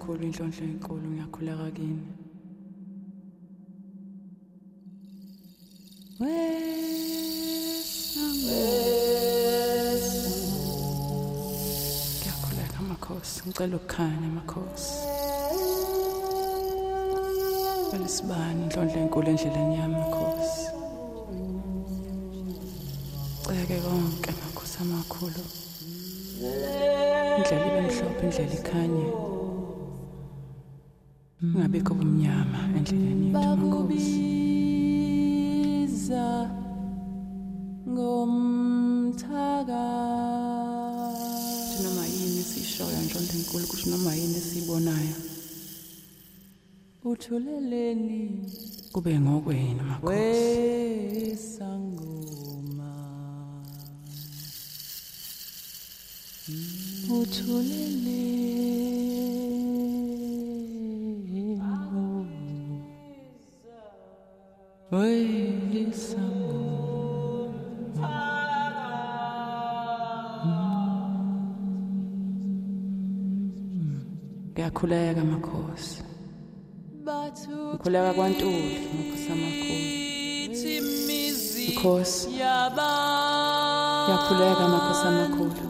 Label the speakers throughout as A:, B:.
A: Makhosi amakhulu indlondlo enkulu ngiyakhuleka kini. Ngiyakhuleka makhosi ngicela ukukhanya makhosi. Elisibani indlondlo enkulu endleleni yami makhosi. Ceke konke makhosi amakhulu. Indlela ibe mhlophe indlela ikhanye. Ungabikho ubumnyama endleleni yethu makhosi.
B: bakubiza ngomthaka
A: Kuthi noma yini esiyishoyo ndlondlo enkulu kusho noma yini esiyibonayo
B: uthuleleni.
A: Kube ngokwena makhosi.
B: wesangoma. Uthuleleni. amakhosi
A: nkuleka kwantuli makhosi amakhulu
B: mkhosi.
A: yakhuleka makhosi amakhulu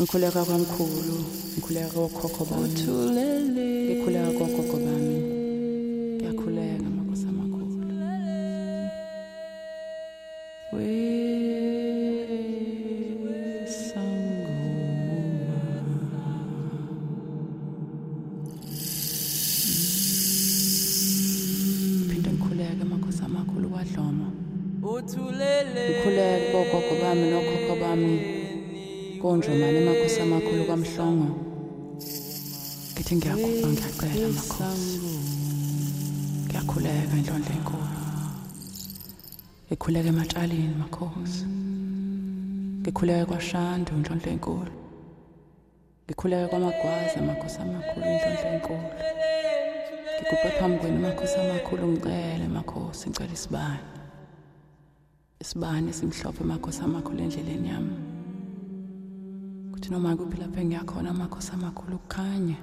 A: ngikhuleka kwamkhulu ngikhuleka kokhokho bami. Ngikhuleka kokhokho bami. Ngiyakhuleka makhosi amakhulu Wait. Bami nokhokho bami. Konjomane makhosi amakhulu kwamhlongo. Ngithi ngiyakhuleka ngiyacela makhosi. Ngiyakhuleka indlondlo enkulu. Ngikhuleka ematshaleni makhosi. Ngikhuleka kwaShando indlondlo enkulu. Ngikhuleka kwamagwaza makhosi amakhulu indlondlo enkulu. Ngigubhe phambi kwenu makhosi amakhulu ngicele makhosi ngicela isibani. Isibani simhlophe makhosi amakhulu endleleni yami. Kuthi noma kuphi lapho engiyakhona makhosi amakhulu kukhanye.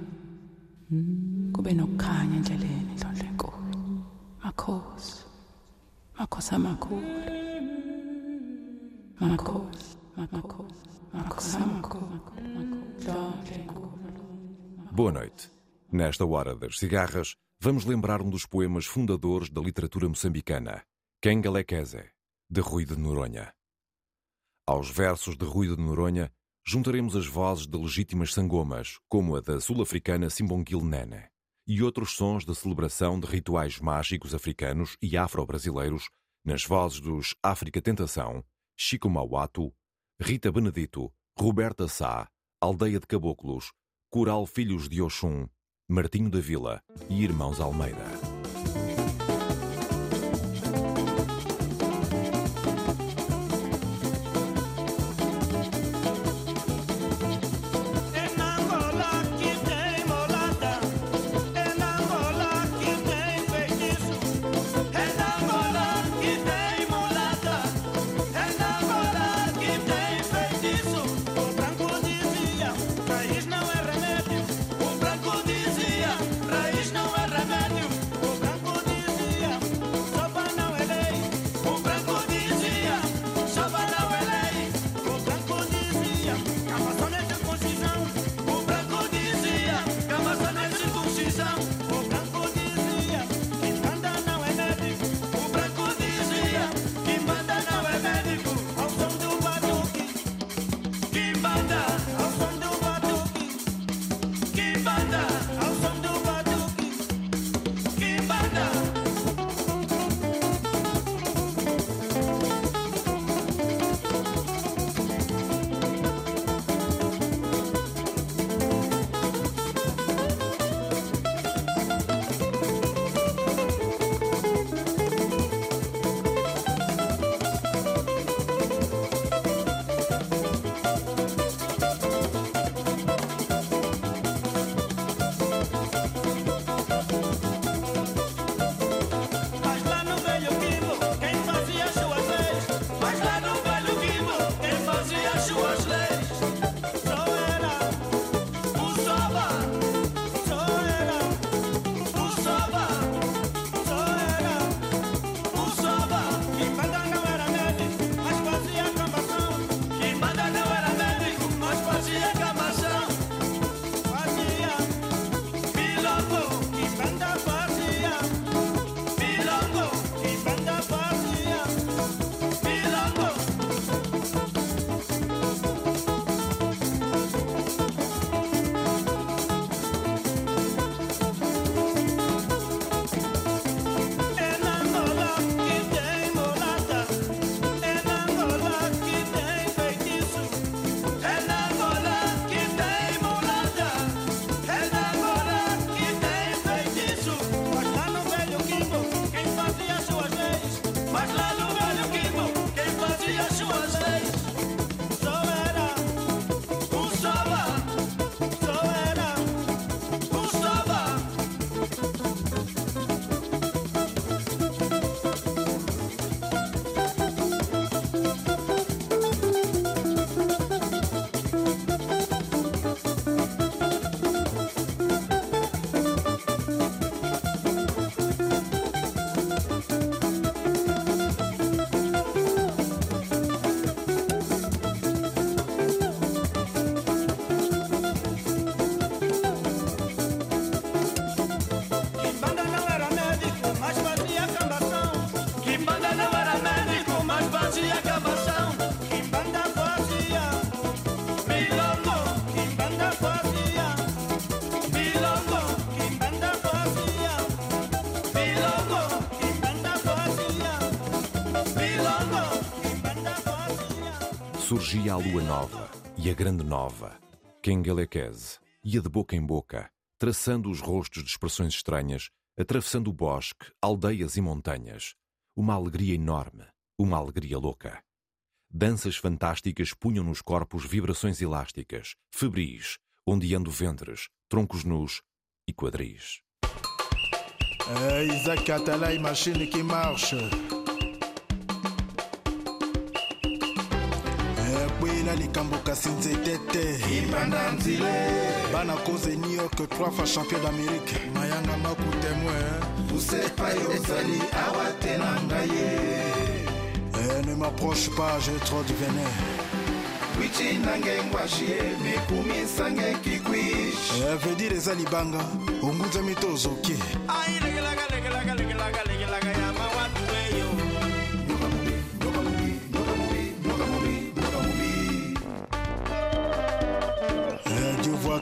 A: Kube nokukhanya endleleni indlondlo enkulu. Makhosi. Makhosi amakhulu. Makhosi.
C: Boa noite. Nesta hora das cigarras, vamos lembrar um dos poemas fundadores da literatura moçambicana, Kengalekeze, de Rui de Noronha. Aos versos de Rui de Noronha, juntaremos as vozes de legítimas sangomas, como a da sul-africana Simbongil Nene, e outros sons de celebração de rituais mágicos africanos e afro-brasileiros nas vozes dos África Tentação, Chico Mauato, Rita Benedito, Roberta Sá, Aldeia de Caboclos, Coral Filhos de Oxum, Martinho da Vila e Irmãos Almeida. Surgia a lua nova e a grande nova, Kengelekese, ia de boca em boca, traçando os rostos de expressões estranhas, atravessando o bosque, aldeias e montanhas. Uma alegria enorme, uma alegria louca. Danças fantásticas punham nos corpos vibrações elásticas, febris, ondeando ventres, troncos nus e quadris.
D: É Isaac. Likambo kasi nzete te ibanda nzile. Bana koze new york fois champion d'amérique. Mayanga maku témoin usepa ozali awa te na ngai ye. Eh, ne m'approche pas j'ai trop de venin
E: wichi nange ngwashie mikumisange kikwish
D: Eh, veut dire eza libanga ongunzami to ozoki
E: ai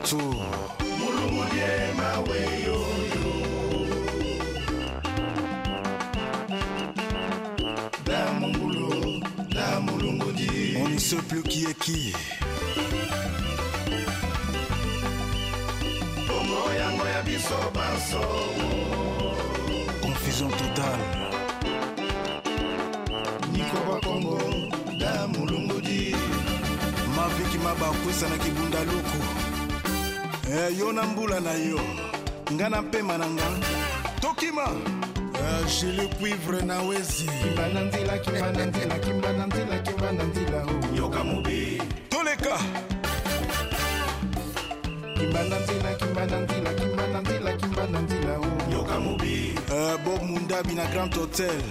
E: retour.
D: On ne sait plus qui est qui. Confusion totale.
E: nikoba kongo da mulungudi
D: maviki mabakwisa na kibundaluku eh, yo na mbula na yo. Nga na mpema na nga. Tokima. Eh, jili cuivre na wezi.
E: Kimba na nzela kimba na nzela kimba na nzela kimba na nzela o yoka mubi
D: toleka.
E: Kimba na nzela kimba na nzela kimba na nzela kimba na nzela o yoka mubi
D: eh, bob mundabi na grand hotel.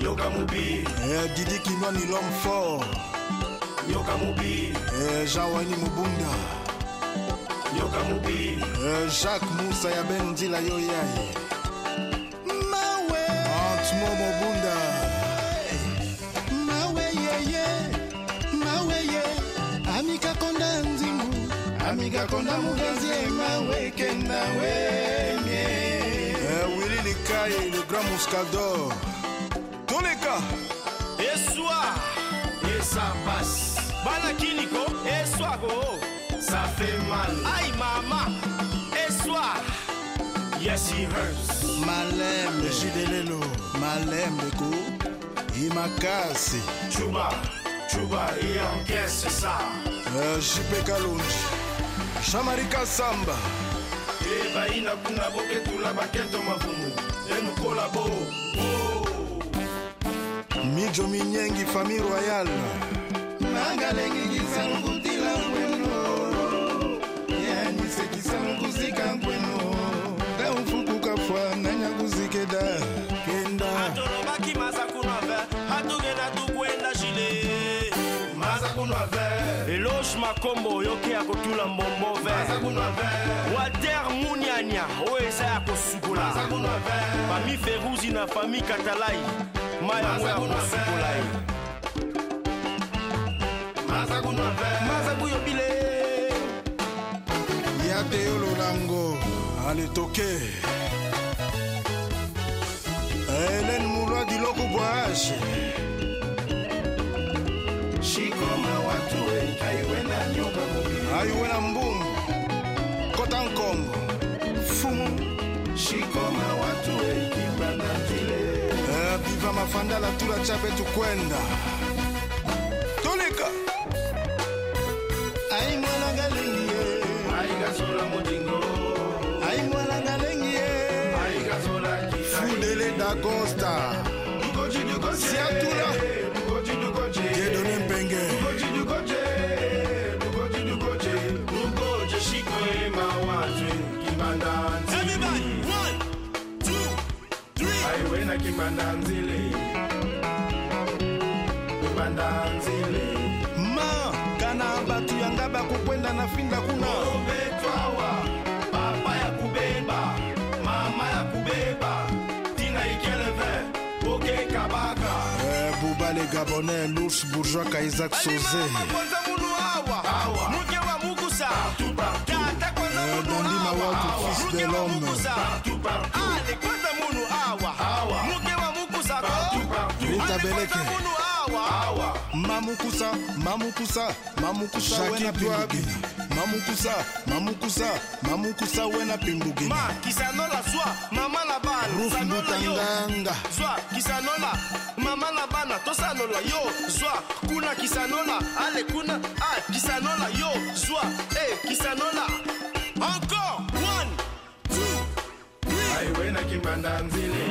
E: Yoka mubi
D: eh, didi kinwani l'homme fort.
E: Yoka mubi
D: eh, jean wani mobunda
E: yoka mobi
D: eh, jacques musa ya bendila yo yai. Mawe. Antmo mobunda.
F: Mawe yeye. Mawe ye. Amika konda
E: nzimbu amika konda mugenzi mawe kenda wemie
D: eh, wili likaye le grand muscador toleka
E: eswa. Esa passe. Balakini ko. Eswago ça fait mal. Aïe maman, et soir, yes he hurts.
D: Malem de Jidelelo, malem de go, il m'a cassé.
E: Chuba, Chuba, il encaisse ça.
D: Euh, JP Kalonji, Shamarika Samba.
E: ebai na kuna boketula baketo mavumu enokola bo
D: mijo minyengi famille royale
E: nangalengi kizangut yanisekisanguzika ngweno
D: kamfukuka fwa nanyakuzikeda kenda.
E: Atolobaki maza kunwa ver atokenda tukwenda jile maza kunwa ver eloge makombo oyoki ya kotula mbombo ver water muniania oyo eza ya kosukola. Fami feruzi na fami katalai. Ma yango ya kosukola ye
D: leo lolango aletoke helen mulwa diloku bwage ayuwe na mbumbu kota nkombo. Fumu
E: biva
D: eh, mafandala tula
F: cha
E: betu
D: kwenda Agosta Siatula Jedoni Mpenge
E: Everybody, one, two, three. I
D: win a Kimbandanzile. abonnés l'ours bourgeois Kaizak Soze dandima
E: watu
D: fils de l'homme. Rita beleke mamukusa mamukusa mamukusa wenabinibini mamukusa mamukusa mamukusa wena pimbugeni
G: ma kisanola zwa mama na bana
D: ruf
G: sanola yo.
D: Mbutanganga
G: zwa kisanola mama na bana tosanola yo. Zwa kuna kisanola ale kuna ah, kisanola yo. Zwa eh, kisanola encore one two
E: aiwena kimbanda nzile.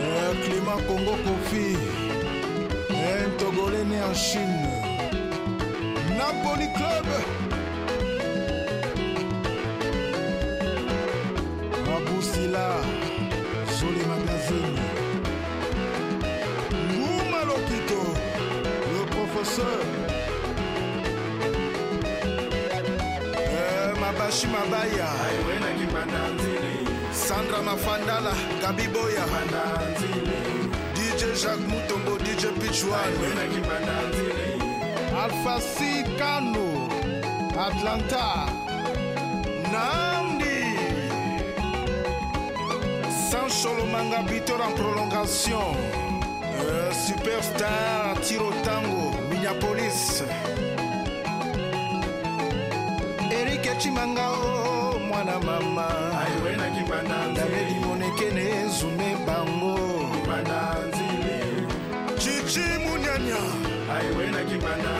D: Euh, climat congo kofi togolais né en chine napoli club. Abusila joli magazine. Nguma lokito le professeur. Euh, mabashi mabaya. Sandra mafandala
E: nzile
D: dj jacques mutombo dj pichwan alpha c kano atlanta nandi sancho lomanga bitor en prolongation. Euh, superstar tiro tango minneapolis. Erik echimanga o mwana mama.
E: Aiwena kimbanda
D: dameli
E: nzile
D: monekene ezume bango. Chichi munyanya.
E: Aiwena kimbanda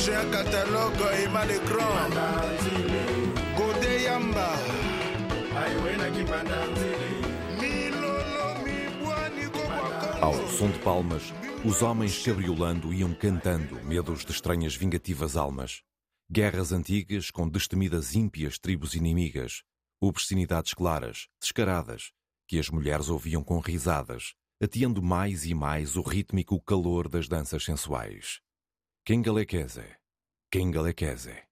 D: le géant catalogue Legrand
E: kimbanda nzile
D: Godé Yamba
H: Ao som de palmas, os homens cabriolando iam cantando medos de estranhas vingativas almas. Guerras antigas com destemidas ímpias tribos inimigas, obscenidades claras, descaradas, que as mulheres ouviam com risadas, ateando mais e mais o rítmico calor das danças sensuais.
C: Kingalekeze, Kingalekeze.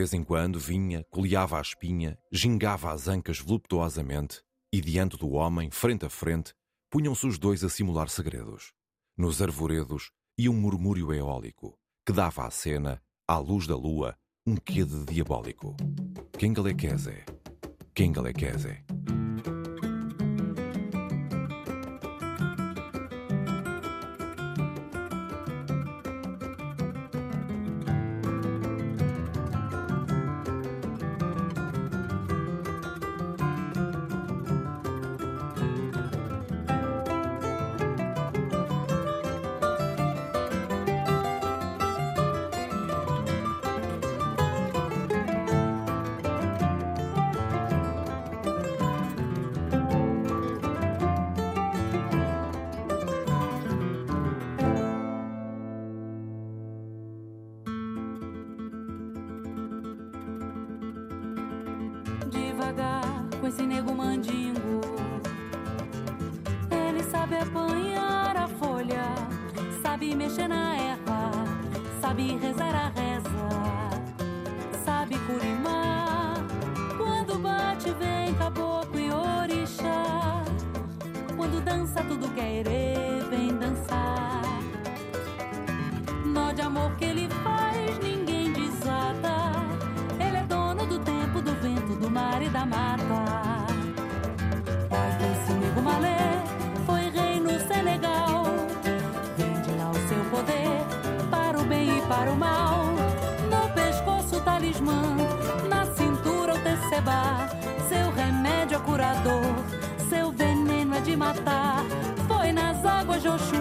C: Vez em quando vinha, coleava a espinha, gingava as ancas voluptuosamente e diante do homem, frente a frente, punham-se os dois a simular segredos. Nos arvoredos ia um murmúrio eólico que dava à cena, à luz da lua, um quê de diabólico. Quengalequeze, Quengalequeze.
B: Nego mandingo. Ele sabe apanhar a folha, sabe mexer na hommage.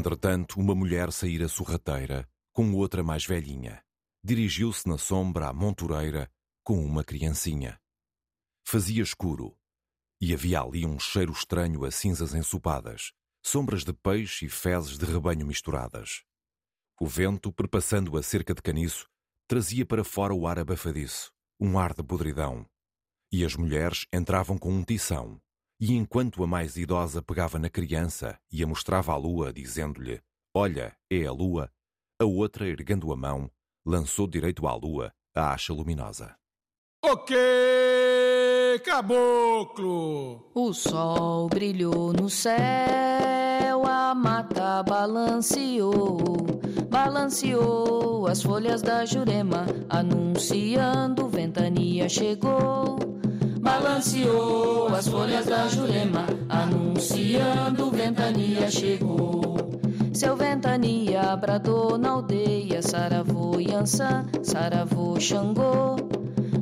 C: Entretanto, uma mulher saíra sorrateira, com outra mais velhinha. Dirigiu-se na sombra à montureira, com uma criancinha. Fazia escuro, e havia ali um cheiro estranho a cinzas ensopadas, sombras de peixe e fezes de rebanho misturadas. O vento, perpassando a cerca de caniço, trazia para fora o ar abafadiço, um ar de podridão. E as mulheres entravam com um tição, e enquanto a mais idosa pegava na criança e a mostrava à lua, dizendo-lhe: Olha, é a lua, a outra, erguendo a mão, lançou direito à lua a acha luminosa.
D: Ok, caboclo!
I: O sol brilhou no céu, a mata balanceou, balanceou as folhas da jurema, anunciando ventania chegou. Balanceou as folhas da jurema, anunciando ventania chegou. Seu ventania bradou na aldeia, saravô Yansan, saravô Xangô.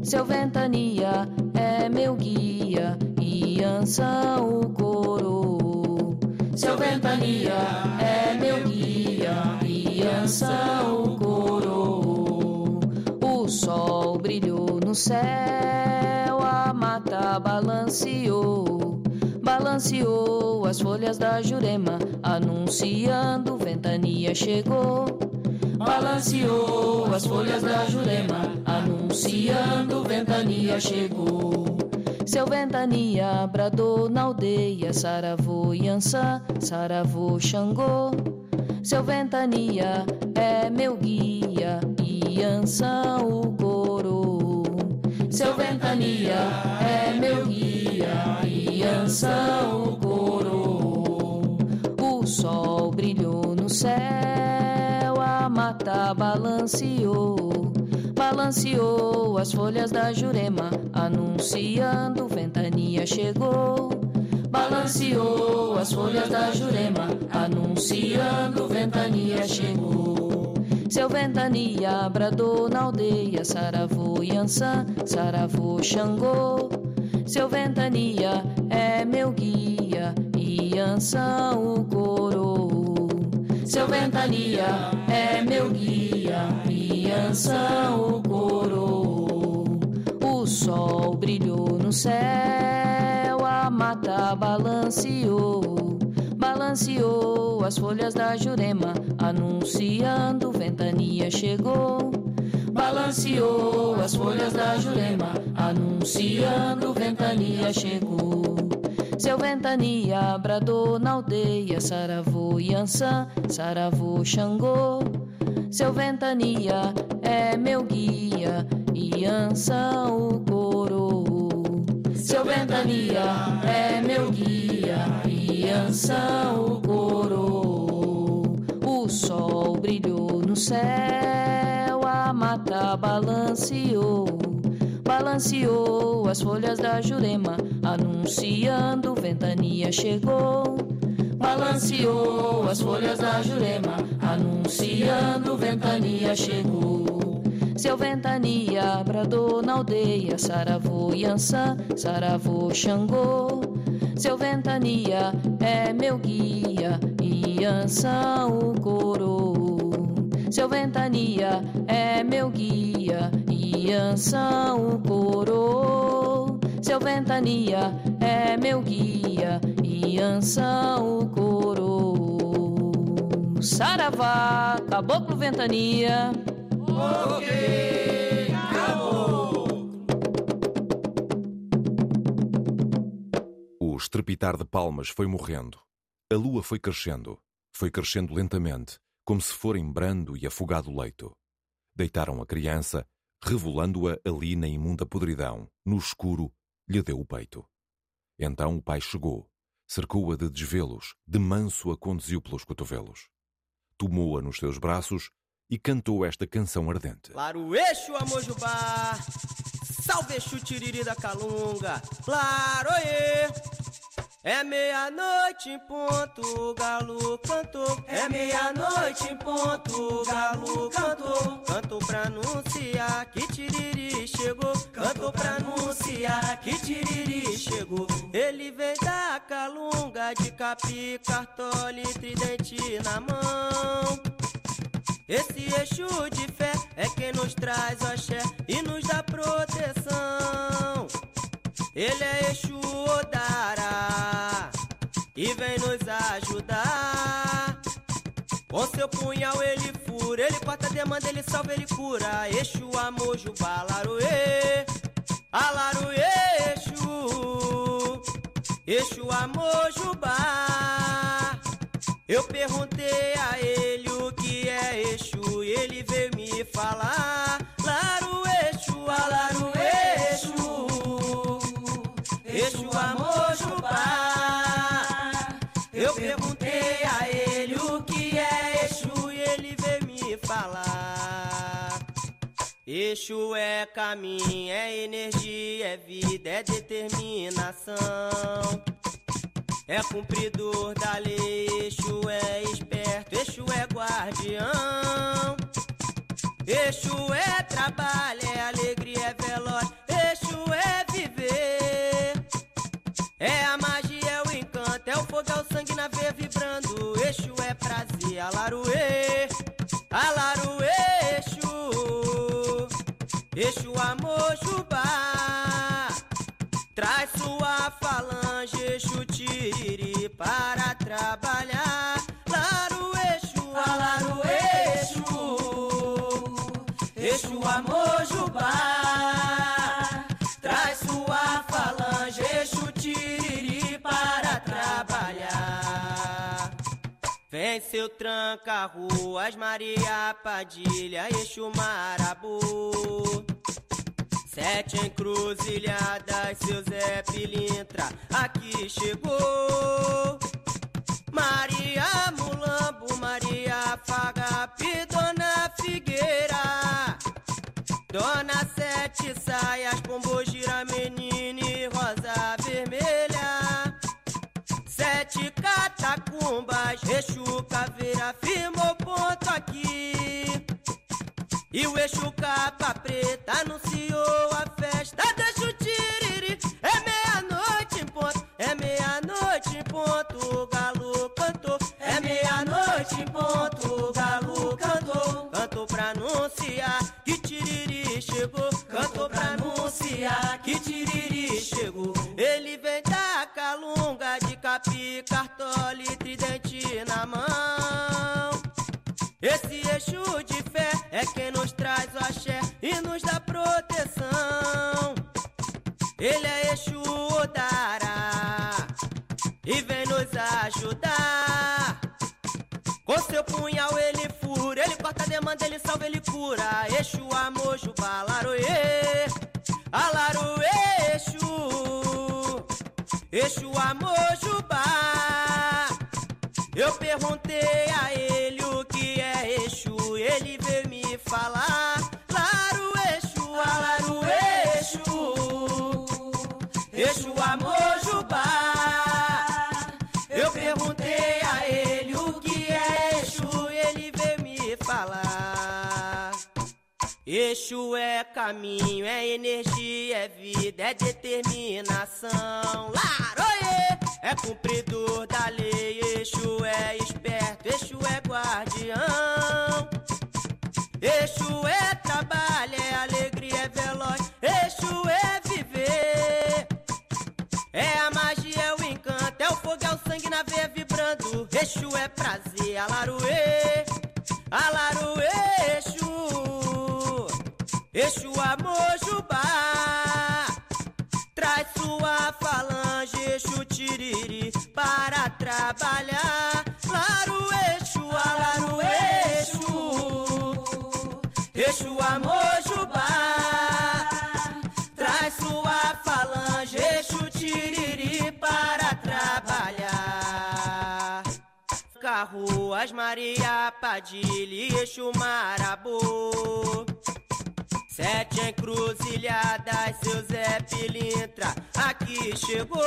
I: Seu ventania é meu guia, Yansan o coro. Seu ventania é meu guia, Yansan, o coro. O sol brilhou no céu, balanceou. Balanceou as folhas da jurema, anunciando ventania chegou. Balanceou as folhas da jurema, anunciando ventania chegou. Seu ventania bradou na aldeia, saravô Yansan, saravô Xangô. Seu ventania é meu guia, Yansan o. Seu ventania é meu guia, Yansan o coro. O sol brilhou no céu, a mata balanceou. Balanceou as folhas da jurema, anunciando ventania chegou. Balanceou as folhas da jurema, anunciando ventania chegou. Seu ventania bradou na aldeia, saravô Yansan, saravô Xangô. Seu ventania é meu guia, Yansan o coro. Seu ventania é meu guia, Yansan o coro. O sol brilhou no céu, a mata balanceou. Balanceou as folhas da jurema, anunciando ventania chegou. Balanceou as folhas da jurema, anunciando ventania chegou. Seu ventania bradou na aldeia, saravô Yansan, saravô Xangô. Seu ventania é meu guia, Yansan o coro. Seu ventania é meu guia, O coro. O sol brilhou no céu, a mata balanceou. Balanceou as folhas da jurema, anunciando ventania chegou. Balanceou as folhas da jurema, anunciando ventania chegou. Seu ventania bradou na aldeia, saravô Yansan, saravô Xangô. Seu ventania é meu guia, Yansan o coro. Seu ventania é meu guia, Yansan o coro. Seu ventania é meu guia, Yansan o coro. Saravá, caboclo ventania.
J: Ok,
C: estrepitar de palmas foi morrendo. A lua foi crescendo. Foi crescendo lentamente, como se for em brando e afogado leito. Deitaram a criança, revolando-a ali na imunda podridão, no escuro, lhe deu o peito. Então o pai chegou, cercou-a de desvelos, de manso a conduziu pelos cotovelos. Tomou-a nos seus braços e cantou esta canção ardente.
K: Claro eixo Amojubá, salve Exu Tiriri da Calunga, Laroê. É meia-noite em ponto, o galo cantou. É meia-noite em ponto, o galo cantou. Cantou pra anunciar que Tiriri chegou. Cantou pra anunciar que Tiriri chegou. Ele vem da Calunga de capi, cartola e tridente na mão. Esse Exu de fé é quem nos traz axé e nos dá proteção. Ele é Exu Odara e vem nos ajudar. Com seu punhal ele fura, ele corta demanda, ele salva, ele cura. Exu Amojo Balaruê, Alaruê Exu, Exu Amojubá. Eu perguntei a ele o é Exu e ele veio me falar. Laru Exu, Alaru Exu, Exu Amojubá. Eu perguntei a ele o que é Exu e ele veio me falar. Exu é caminho, é energia, é vida, é determinação. É cumpridor da lei, Exu é esperto, Exu é guardião. Exu é trabalho, é alegria, é velório, Exu é viver. É a magia, é o encanto, é o fogo, é o sangue na veia vibrando. Exu é prazer, alaruê. Alaru Exu, Exu Amojubá, traz Vem seu tranca ruas, Maria Padilha, Exu Marabu. Sete encruzilhadas, seu Zé Pilintra, aqui chegou. Maria Mulambo, Maria Fagapi, Dona Figueira. Dona Sete Saias, Pombo Gira Sete catacumbas, Exu Caveira firmou ponto aqui. E o Exu Capa Preta anunciou a festa Exu é prazer, alaruê, alaruê, Exu. Exu Amojubá. Traz sua falange, Exu Tiriri, para trabalhar. Carruas, Maria Padilha, Exu Marabu. Sete encruzilhadas, seu Zé Pilintra, aqui chegou.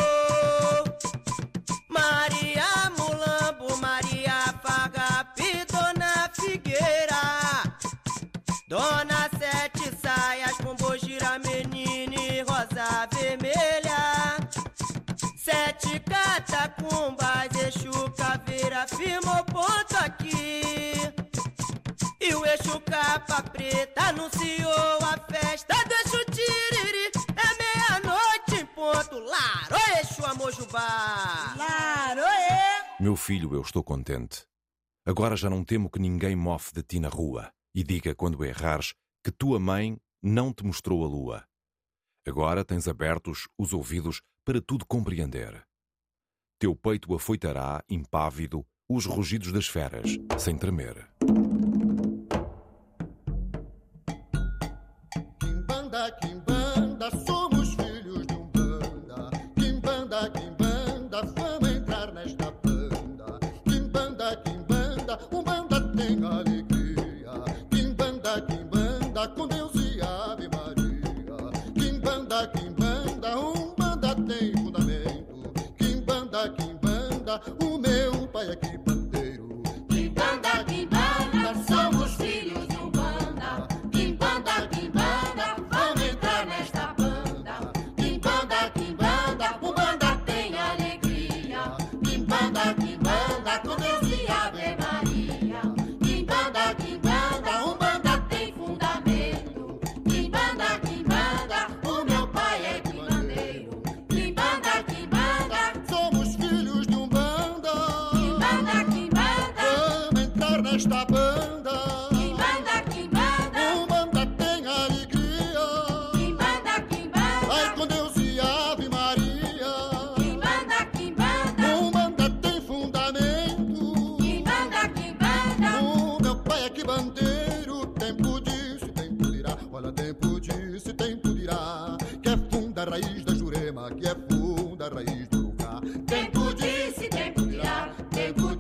K: Maria Mulambo, Maria Fagapi, Dona Figueira. Dona Firmou ponto aqui. E o Exu Capa Preta anunciou a festa do Exu Tiriri. É meia-noite em ponto. Laro, Exu Amojubá. Laroê.
C: Meu filho, eu estou contente. Agora já não temo que ninguém mofe de ti na rua e diga quando errares que tua mãe não te mostrou a lua. Agora tens abertos os ouvidos para tudo compreender. Teu peito afoitará, impávido, os rugidos das feras, sem tremer.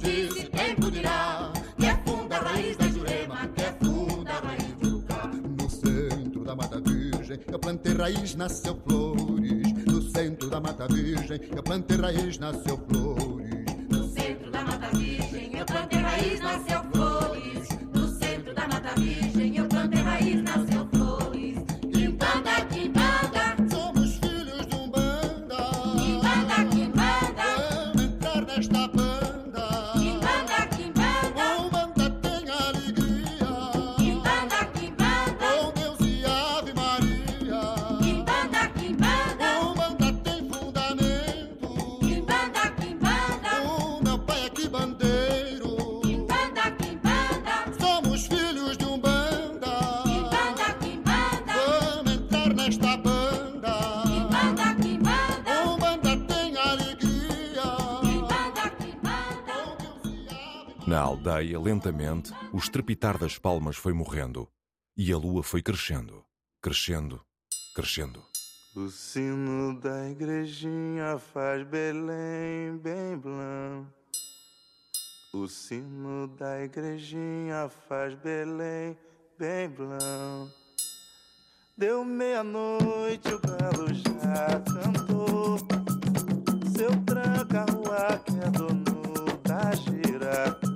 L: Disse, tempo dirá. Que é funda a raiz da Jurema. Que é funda a raiz do lugar. No centro da Mata Virgem, eu plantei raiz, nasceu flores. No centro da Mata Virgem, eu plantei raiz, nasceu flores.
M: No centro da Mata Virgem, eu plantei raiz, nasceu
C: lentamente, o estrepitar das palmas foi morrendo e a lua foi crescendo, crescendo, crescendo.
F: O sino da igrejinha faz Belém bem blanc. O sino da igrejinha faz Belém bem blanc. Deu meia-noite, o galo já cantou. Seu tranca rua que é dono da gira.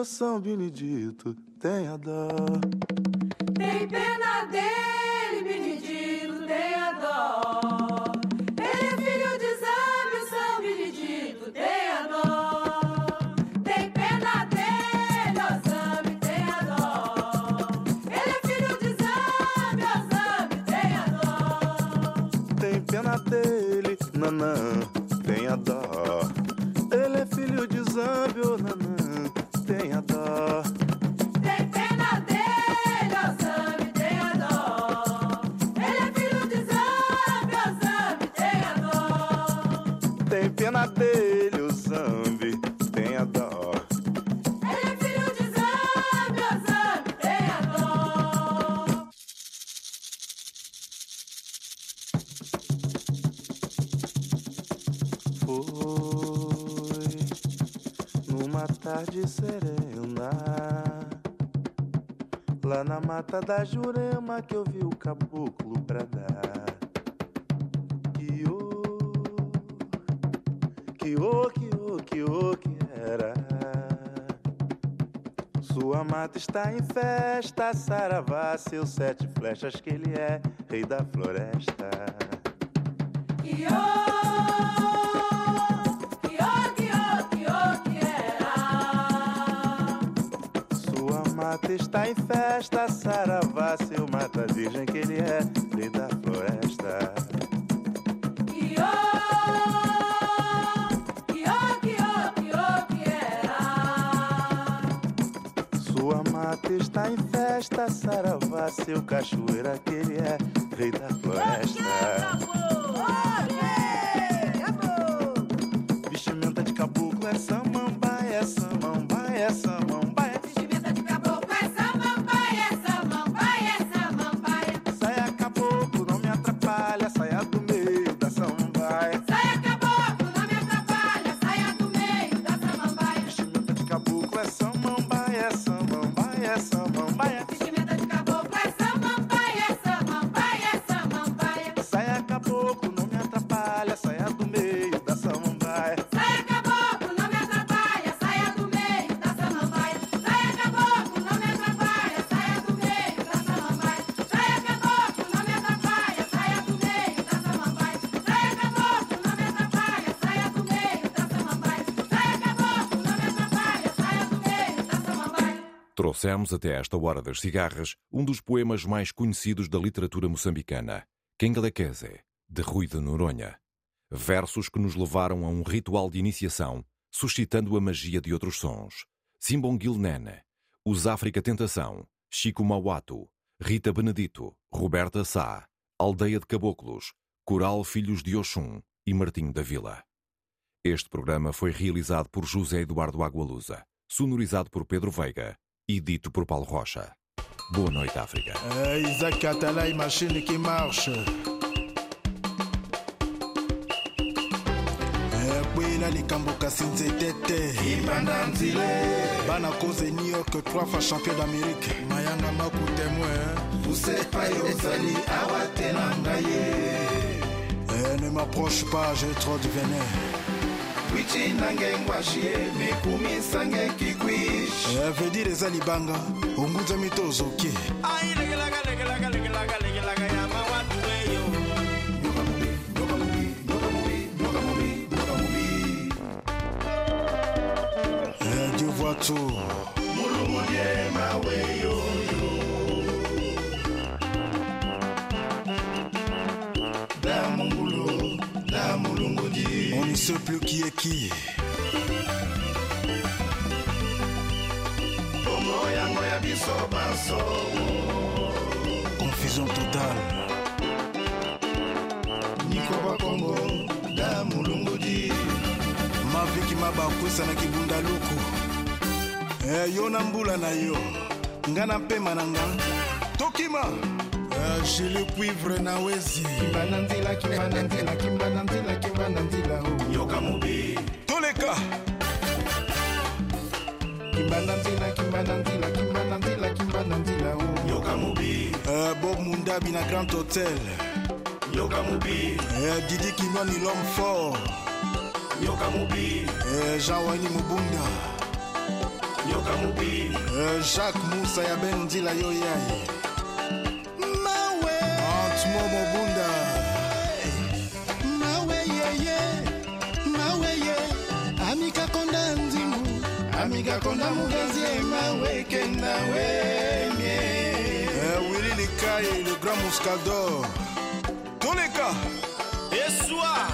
F: Ou São Benedito tem a dó.
M: Tem pena dele, Benedito, tenha dó. Ele é filho de Zambio, São Benedito, tenha dó. Tem pena dele, ó Zambio, tenha dó. Ele é filho de Zambio, ó tenha dó.
F: Tem pena dele, Nanã tem a dó. Ele é filho de Zambi,
M: dele,
F: o Zambi tem a dó.
M: Ele é filho de Zambio, ó Zambio, tenha dó.
F: Foi numa tarde serena, lá na mata da Jurema que eu vi o caboclo está em festa, saravá, seus sete flechas que ele é, rei da floresta.
M: Que ô, que ô, que ô, que ô, que era.
F: Sua mata está em festa, saravá, seu mata virgem que ele é, está em festa, saravá, seu cachoeira que ele é, rei da floresta.
C: Trouxemos até esta hora das cigarras um dos poemas mais conhecidos da literatura moçambicana, Quengalequeze, de Rui de Noronha. Versos que nos levaram a um ritual de iniciação, suscitando a magia de outros sons. Simbongil Nene, Os África Tentação, Chico Mauato, Rita Benedito, Roberta Sá, Aldeia de Caboclos, Coral Filhos de Oxum e Martinho da Vila. Este programa foi realizado por José Eduardo Agualusa, sonorizado por Pedro Veiga e dito por Paulo Rocha. Boa noite, África.
D: É Isaac Atalay, machine que marche. É Bwela likambo kasi nzete te ibanda nzile bana koze new york trois fois champion d'amérique mayanga awa te na ngai ye Eh, ne m'approche pas j'ai trop de venin wichi nange ngwashie mekumisange kikwish avedi eza libanga ongunzami to on ne sait plus qui est qui ya biso maso. Confusion totale. Nikoba kongo da mulungudi maviki mabakwisanaki bundaluku eh, yo na mbula na yo. Nga na mpema na nga. Tokima. Eh, jili cuivre na wezi. Oh. Yoka mobi. Toleka. Kimbana nzila kimbana nzila kimbana nzila kimbana oh. yoka mobi eh, bob mundabi na grand hotel. Yoka mobi eh, didi kinwani l'homme fort. Yoka mobi eh, jean wani mubunda. Yoka mobi eh, jacques musa ya ben nzila yo yaye likako na mogenzi emaweke na wemie wili likaye le grand muscador. Toleka
E: eswa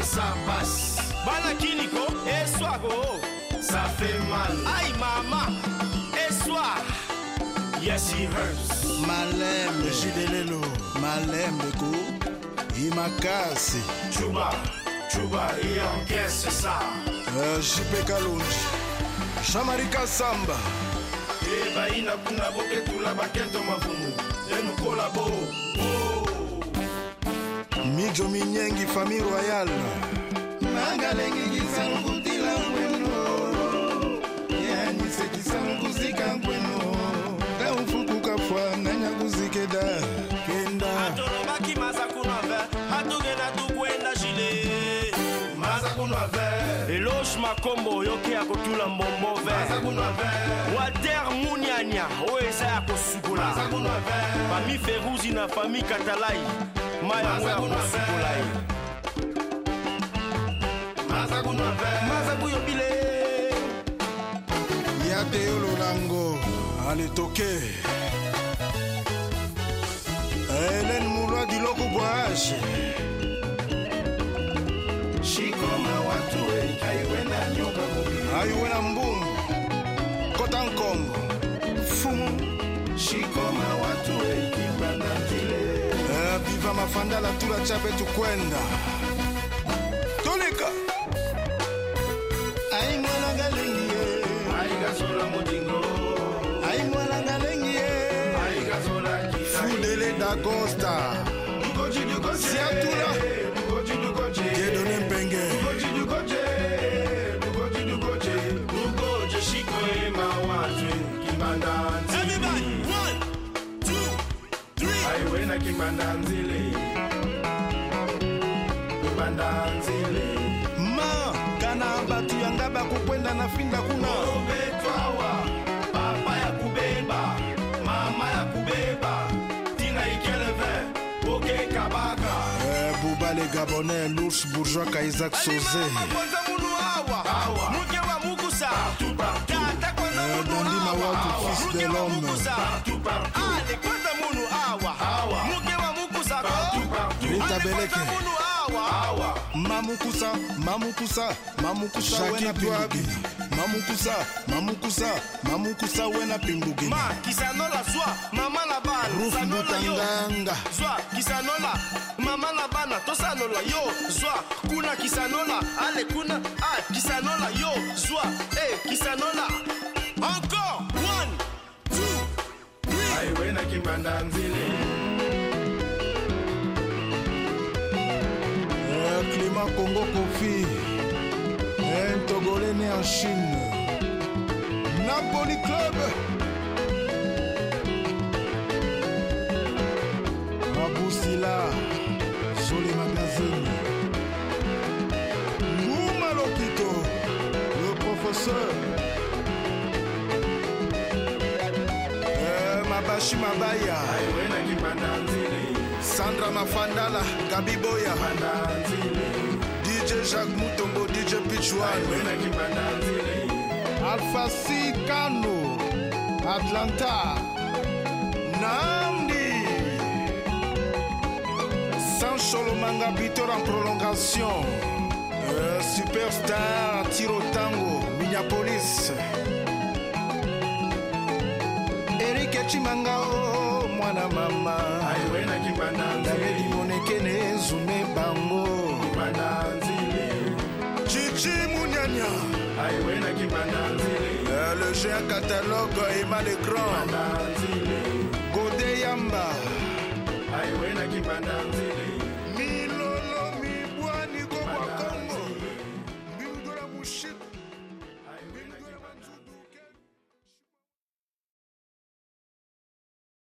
E: esa passe balakiniko eswago ça fait mal Ay mama, eswa yes he hurts.
D: Malembe eh, jidelelo malembe ko imakasi
E: chuba. Chuba et encaisse ça
D: euh, JP Kalonji shamarika samba.
E: Ebaina kuna boketula baketo mavumu. Enokola bo.
D: Mijo minyengi
E: famille royale. Nangalengi kisangu eloge makombo oyoki ya kotula mbombo ve water muniania oyo eza ya kosukola. Fami feruzi na fami katalai ma yango ya kosukola ye. Maza buyobile
D: ya te yo lolango aletoke helen mulwa diloko bwage ayuwe na kota nkombo fumu. Shikoma watu ekibanda kile. Eh, Biva mafandala tula chape tukwenda. Tulika aimwana galengi ye aigasola mudingo aimwana galingi ye aigasola
E: kifudele dagosta. Ubandanzile. Ubandanzile.
D: Ma, kana batu yanga na finda kuna.
E: Obetwawa, papa ya kubeba, mama ya kubeba, tina ikeleve, oke
D: kabaka. Eh, bubale gabonais, bourgeois Kaisak Soze.
E: Awa. Muke wa mugusa. Partout,
D: partout.
E: Kata
D: kwa
E: awa.
G: Muke wa
D: mugusa.
G: Partout, Ale
D: Beleke. mamukusa mamukusa mamukusa wena pimbugini mamukusa mamukusa mamukusa wena pimbugini
G: ma kisanola zwa mama na bana
D: Ruf Mbutanganga.
G: zwa kisanola mama na bana tosanola yo. Zwa kuna kisanola ale kuna a kisanola yo. Zwa e kisanola. Encore one two three. Aiwena kimbanda nzile
D: congo kofi un togolais né en chine. Napoli club. Abusila joli magazine. Nguma lokito le professeur. Euh, mabashi mabaya. Sandra mafandala gabi boya. Dj jacques mutombo dj pichwan alpha c kano atlanta. Namdi sancholo manga bitor en prolongation. Euh, superstar tiro tango minneapolis. Erik echimanga o mwana mama. Damedi monekene zume bango. Chichi jimunyanya eh, le géant catalogue emmanuel grand